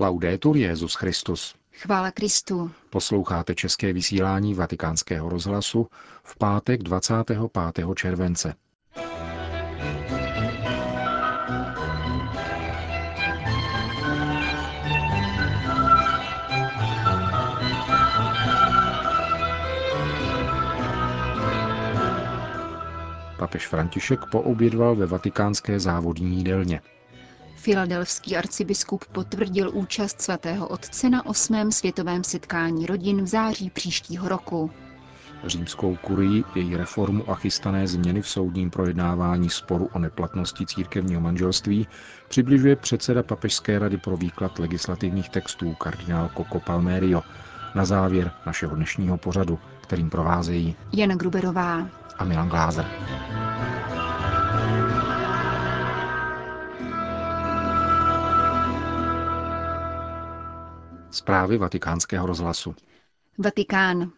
Laudetur Jezus Christus. Chvála Kristu. Posloucháte české vysílání Vatikánského rozhlasu v pátek 25. července. Papež František poobědval ve vatikánské závodní jídelně. Filadelfský arcibiskup potvrdil účast svatého otce na osmém světovém setkání rodin v září příštího roku. Římskou kurii, její reformu a chystané změny v soudním projednávání sporu o neplatnosti církevního manželství přibližuje předseda Papežské rady pro výklad legislativních textů kardinál Coco Palmerio na závěr našeho dnešního pořadu, kterým provázejí Jana Gruberová a Milan Glázer. Zprávy vatikánského rozhlasu. Vatikán.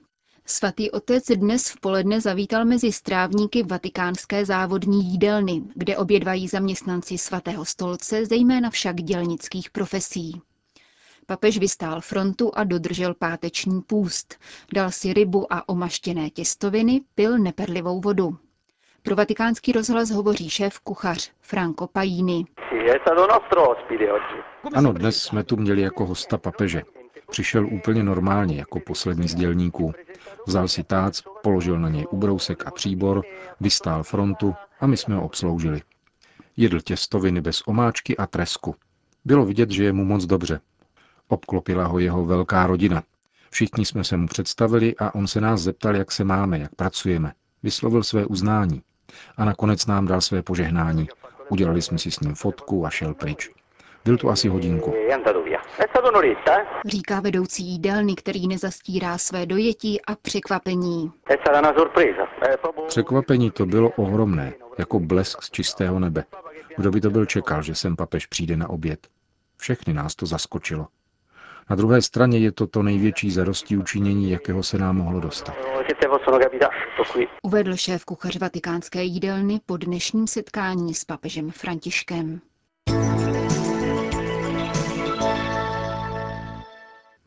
Svatý otec dnes v poledne zavítal mezi strávníky vatikánské závodní jídelny, kde obědvají zaměstnanci svatého stolce, zejména však dělnických profesí. Papež vystál frontu a dodržel páteční půst. Dal si rybu a omaštěné těstoviny, pil neperlivou vodu. Pro vatikánský rozhlas hovoří šéf kuchař Franco Paini. Ano, dnes jsme tu měli jako hosta papeže. Přišel úplně normálně, jako poslední z dělníků. Vzal si tác, položil na něj ubrousek a příbor, vystál frontu a my jsme ho obsloužili. Jedl těstoviny bez omáčky a tresku. Bylo vidět, že je mu moc dobře. Obklopila ho jeho velká rodina. Všichni jsme se mu představili a on se nás zeptal, jak se máme, jak pracujeme. Vyslovil své uznání. A nakonec nám dal své požehnání. Udělali jsme si s ním fotku a šel pryč. Byl tu asi hodinku. Říká vedoucí jídelny, který nezastírá své dojetí a překvapení. Překvapení to bylo ohromné, jako blesk z čistého nebe. Kdo by to byl čekal, že sem papež přijde na oběd? Všechny nás to zaskočilo. Na druhé straně je to to největší zarostí učinění, jakého se nám mohlo dostat. Uvedl šéf kuchař vatikánské jídelny po dnešním setkání s papežem Františkem.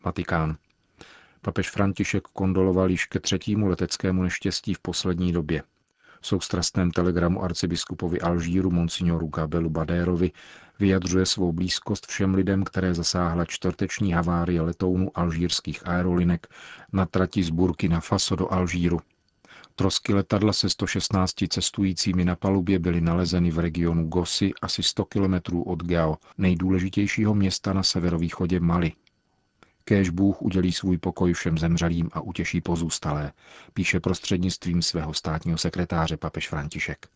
Vatikán. Papež František kondoloval již ke třetímu leteckému neštěstí v poslední době. V soustrastném telegramu arcibiskupovi Alžíru monsignoru Gabelu Badérovi vyjadřuje svou blízkost všem lidem, které zasáhla čtvrteční havárie letounu alžírských aerolinek na trati z Burkina Faso do Alžíru. Trosky letadla se 116 cestujícími na palubě byly nalezeny v regionu Gosy asi 100 kilometrů od Gao, nejdůležitějšího města na severovýchodě Mali. Kéž Bůh udělí svůj pokoj všem zemřelým a utěší pozůstalé, píše prostřednictvím svého státního sekretáře papež František.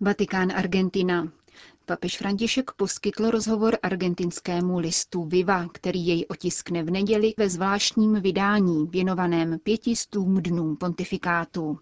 Vatikán Argentina. Papež František poskytl rozhovor argentinskému listu Viva, který jej otiskne v neděli ve zvláštním vydání věnovaném pětistům dnům pontifikátu.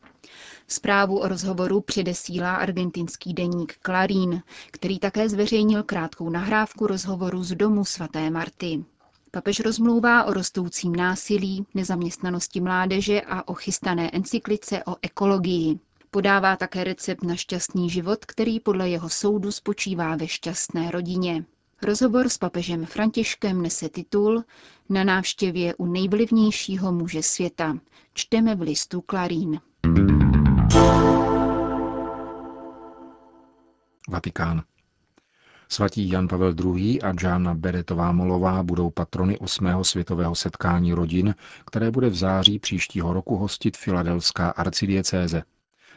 Zprávu o rozhovoru předesílá argentinský deník Clarín, který také zveřejnil krátkou nahrávku rozhovoru z domu svaté Marty. Papež rozmlouvá o rostoucím násilí, nezaměstnanosti mládeže a o chystané encyklice o ekologii. Podává také recept na šťastný život, který podle jeho soudu spočívá ve šťastné rodině. Rozhovor s papežem Františkem nese titul Na návštěvě u nejvlivnějšího muže světa. Čteme v listu Klarín. Vatikán. Svatí Jan Pavel II. a Džána Beretová Molová budou patrony 8. světového setkání rodin, které bude v září příštího roku hostit Filadelská arcidiecéze.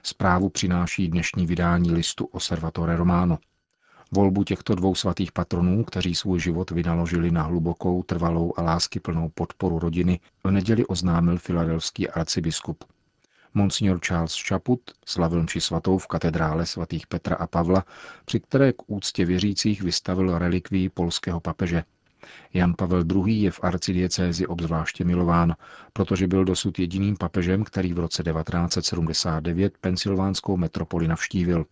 Zprávu přináší dnešní vydání listu Osservatore Romano. Volbu těchto dvou svatých patronů, kteří svůj život vynaložili na hlubokou, trvalou a láskyplnou podporu rodiny, v neděli oznámil filadelský arcibiskup. Monsignor Charles Chaput slavil mši svatou v katedrále svatých Petra a Pavla, při které k úctě věřících vystavil relikví polského papeže. Jan Pavel II. je v arcidiecézi obzvláště milován, protože byl dosud jediným papežem, který v roce 1979 pensylvánskou metropoli navštívil.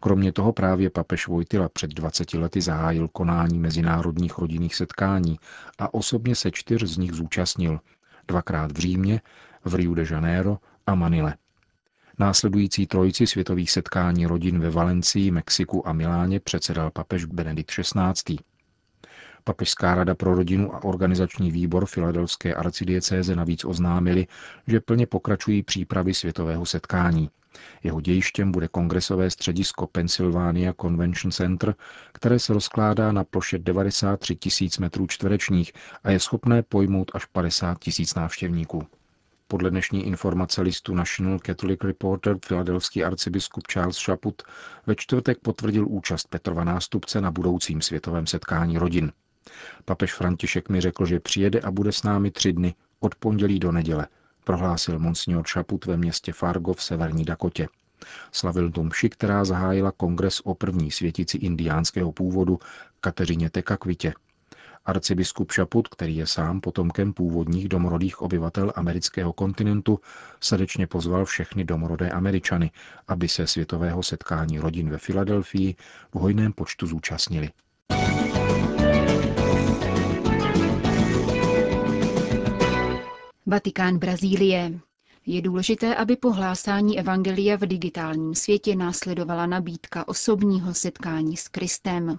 Kromě toho právě papež Vojtila před 20 lety zahájil konání mezinárodních rodinných setkání a osobně se čtyř z nich zúčastnil. Dvakrát v Římě, v Rio de Janeiro a Manile. Následující trojici světových setkání rodin ve Valencii, Mexiku a Miláně předsedal papež Benedikt XVI. Papežská rada pro rodinu a organizační výbor Filadelské arcidiecéze navíc oznámili, že plně pokračují přípravy světového setkání. Jeho dějištěm bude kongresové středisko Pennsylvania Convention Center, které se rozkládá na ploše 93 tisíc metrů čtverečních a je schopné pojmout až 50 tisíc návštěvníků. Podle dnešní informace listu National Catholic Reporter filadelský arcibiskup Charles Chaput ve čtvrtek potvrdil účast Petrova nástupce na budoucím světovém setkání rodin. Papež František mi řekl, že přijede a bude s námi tři dny, od pondělí do neděle, prohlásil monsignor Chaput ve městě Fargo v severní Dakotě. Slavil tu která zahájila kongres o první světici indiánského původu Kateřině Tekakvitě, Arcibiskup Šaput, který je sám potomkem původních domorodých obyvatel amerického kontinentu, srdečně pozval všechny domorodé Američany, aby se světového setkání rodin ve Filadelfii v hojném počtu zúčastnili. Vatikán Brazílie. Je důležité, aby po hlásání Evangelia v digitálním světě následovala nabídka osobního setkání s Kristem.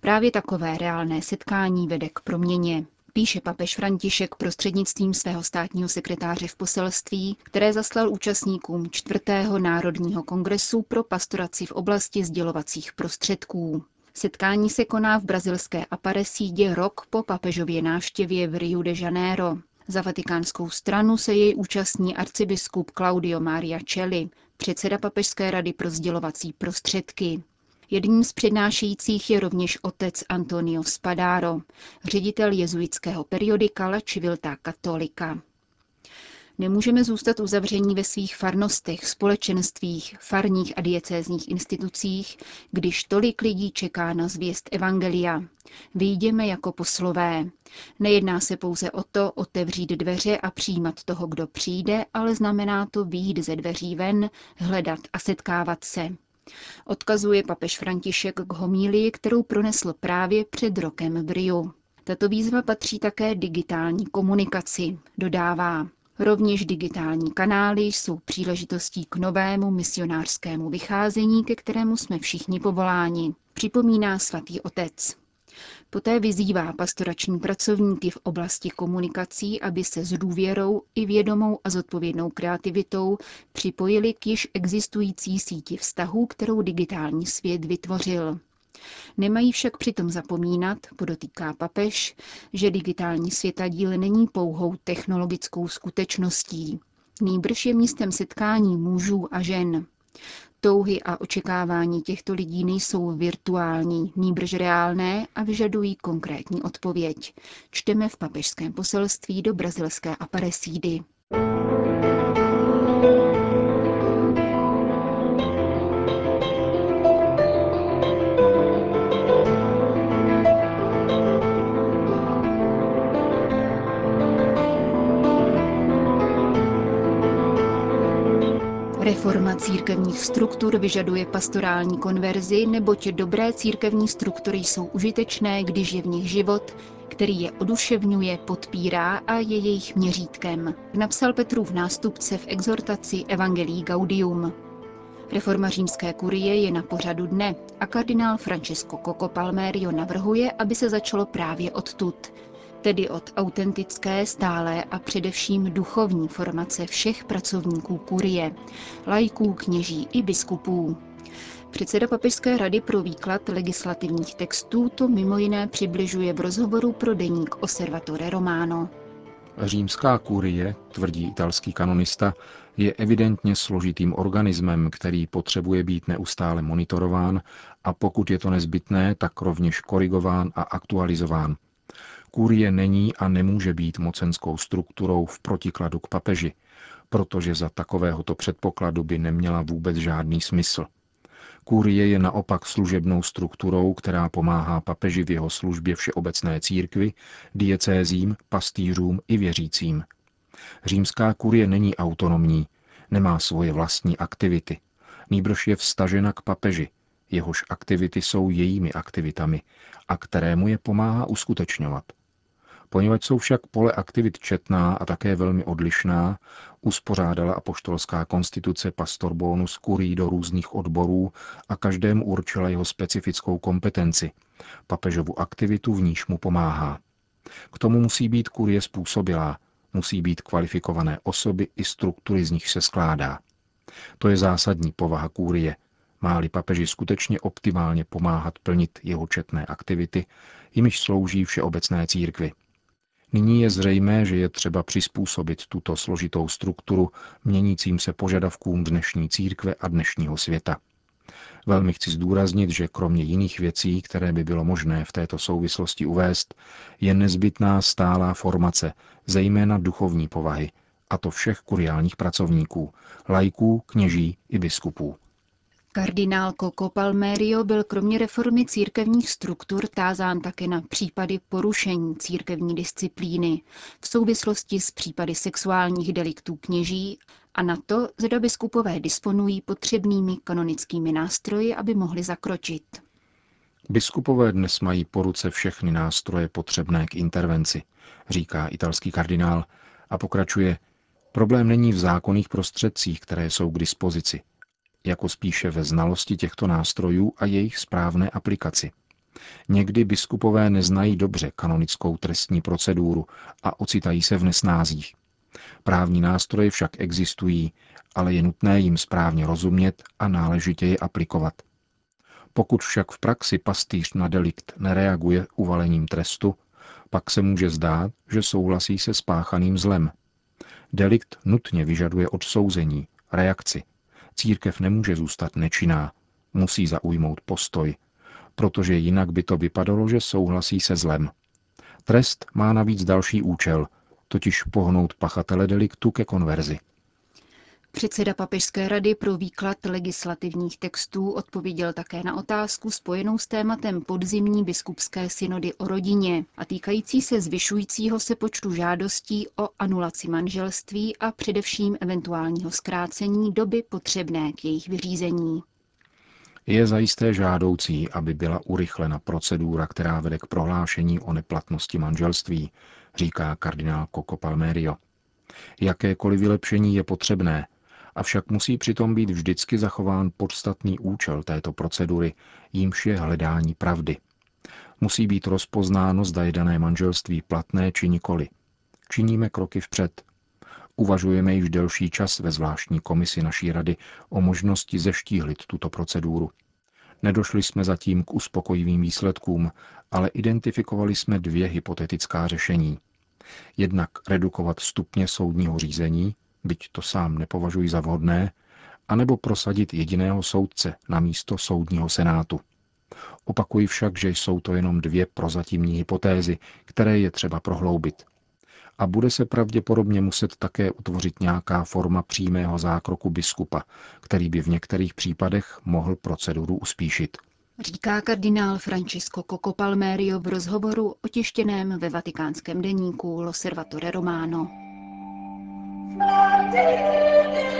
Právě takové reálné setkání vede k proměně. Píše papež František prostřednictvím svého státního sekretáře v poselství, které zaslal účastníkům čtvrtého národního kongresu pro pastoraci v oblasti sdělovacích prostředků. Setkání se koná v brazilské Aparecídě rok po papežově návštěvě v Rio de Janeiro. Za vatikánskou stranu se jej účastní arcibiskup Claudio Maria Celli, předseda Papežské rady pro sdělovací prostředky. Jedním z přednášejících je rovněž otec Antonio Spadaro, ředitel jezuitského periodika La Civiltà Cattolica. Nemůžeme zůstat uzavření ve svých farnostech, společenstvích, farních a diecézních institucích, když tolik lidí čeká na zvěst Evangelia. Vyjdeme jako poslové. Nejedná se pouze o to otevřít dveře a přijímat toho, kdo přijde, ale znamená to výjít ze dveří ven, hledat a setkávat se. Odkazuje papež František k homílii, kterou pronesl právě před rokem v Riu. Tato výzva patří také digitální komunikaci, dodává. Rovněž digitální kanály jsou příležitostí k novému misionářskému vycházení, ke kterému jsme všichni povoláni, připomíná svatý otec. Poté vyzývá pastorační pracovníky v oblasti komunikací, aby se s důvěrou i vědomou a zodpovědnou kreativitou připojili k již existující síti vztahů, kterou digitální svět vytvořil. Nemají však přitom zapomínat, podotýká papež, že digitální světadíl není pouhou technologickou skutečností. Nýbrž je místem setkání mužů a žen. Touhy a očekávání těchto lidí nejsou virtuální, nýbrž reálné a vyžadují konkrétní odpověď. Čteme v papežském poselství do brazilské Aparecídy. Reforma církevních struktur vyžaduje pastorální konverzi, neboť dobré církevní struktury jsou užitečné, když je v nich život, který je oduševňuje, podpírá a je jejich měřítkem. Napsal Petrův nástupce v exhortaci Evangelii Gaudium. Reforma římské kurie je na pořadu dne a kardinál Francesco Coco Palmerio navrhuje, aby se začalo právě odtud, tedy od autentické, stálé a především duchovní formace všech pracovníků kurie, lajků, kněží i biskupů. Předseda Papežské rady pro výklad legislativních textů to mimo jiné přibližuje v rozhovoru pro deník Osservatore Romano. Římská kurie, tvrdí italský kanonista, je evidentně složitým organismem, který potřebuje být neustále monitorován a pokud je to nezbytné, tak rovněž korigován a aktualizován, Kurie není a nemůže být mocenskou strukturou v protikladu k papeži, protože za takovéhoto předpokladu by neměla vůbec žádný smysl. Kurie je naopak služebnou strukturou, která pomáhá papeži v jeho službě všeobecné církvi, diecézím, pastýřům i věřícím. Římská kurie není autonomní, nemá svoje vlastní aktivity. Nýbrž je vstažena k papeži, jehož aktivity jsou jejími aktivitami a kterému je pomáhá uskutečňovat. Poněvadž jsou však pole aktivit četná a také velmi odlišná, uspořádala apoštolská konstituce pastor bonus kurí do různých odborů a každému určila jeho specifickou kompetenci, papežovu aktivitu v níž mu pomáhá. K tomu musí být kurie způsobilá, musí být kvalifikované osoby i struktury z nich se skládá. To je zásadní povaha kůrie, má-li papeži skutečně optimálně pomáhat plnit jeho četné aktivity, jimiž slouží všeobecné církvy. Nyní je zřejmé, že je třeba přizpůsobit tuto složitou strukturu měnícím se požadavkům dnešní církve a dnešního světa. Velmi chci zdůraznit, že kromě jiných věcí, které by bylo možné v této souvislosti uvést, je nezbytná stálá formace, zejména duchovní povahy, a to všech kuriálních pracovníků, lajků, kněží i biskupů. Kardinál Coco Palmerio byl kromě reformy církevních struktur tázán také na případy porušení církevní disciplíny v souvislosti s případy sexuálních deliktů kněží a na to, zda biskupové disponují potřebnými kanonickými nástroji, aby mohli zakročit. Biskupové dnes mají po ruce všechny nástroje potřebné k intervenci, říká italský kardinál a pokračuje, problém není v zákonných prostředcích, které jsou k dispozici, jako spíše ve znalosti těchto nástrojů a jejich správné aplikaci. Někdy biskupové neznají dobře kanonickou trestní proceduru a ocitají se v nesnázích. Právní nástroje však existují, ale je nutné jim správně rozumět a náležitě je aplikovat. Pokud však v praxi pastýř na delikt nereaguje uvalením trestu, pak se může zdát, že souhlasí se spáchaným zlem. Delikt nutně vyžaduje odsouzení, reakci, Církev nemůže zůstat nečinná, musí zaujmout postoj, protože jinak by to vypadalo, že souhlasí se zlem. Trest má navíc další účel, totiž pohnout pachatele deliktu ke konverzi. Předseda Papežské rady pro výklad legislativních textů odpověděl také na otázku spojenou s tématem podzimní biskupské synody o rodině a týkající se zvyšujícího se počtu žádostí o anulaci manželství a především eventuálního zkrácení doby potřebné k jejich vyřízení. Je zajisté žádoucí, aby byla urychlena procedura, která vede k prohlášení o neplatnosti manželství, říká kardinál Coco Palmerio. Jakékoliv vylepšení je potřebné, avšak musí přitom být vždycky zachován podstatný účel této procedury, jímž je hledání pravdy. Musí být rozpoznáno, zda je dané manželství platné či nikoli. Činíme kroky vpřed. Uvažujeme již delší čas ve zvláštní komisi naší rady o možnosti zeštíhlit tuto proceduru. Nedošli jsme zatím k uspokojivým výsledkům, ale identifikovali jsme dvě hypotetická řešení. Jednak redukovat stupně soudního řízení, byť to sám nepovažuji za vhodné, anebo prosadit jediného soudce na místo soudního senátu. Opakuji však, že jsou to jenom dvě prozatímní hypotézy, které je třeba prohloubit. A bude se pravděpodobně muset také utvořit nějaká forma přímého zákroku biskupa, který by v některých případech mohl proceduru uspíšit. Říká kardinál Francisco Coco Palmerio v rozhovoru otištěném ve vatikánském deníku Loservatore Romano. day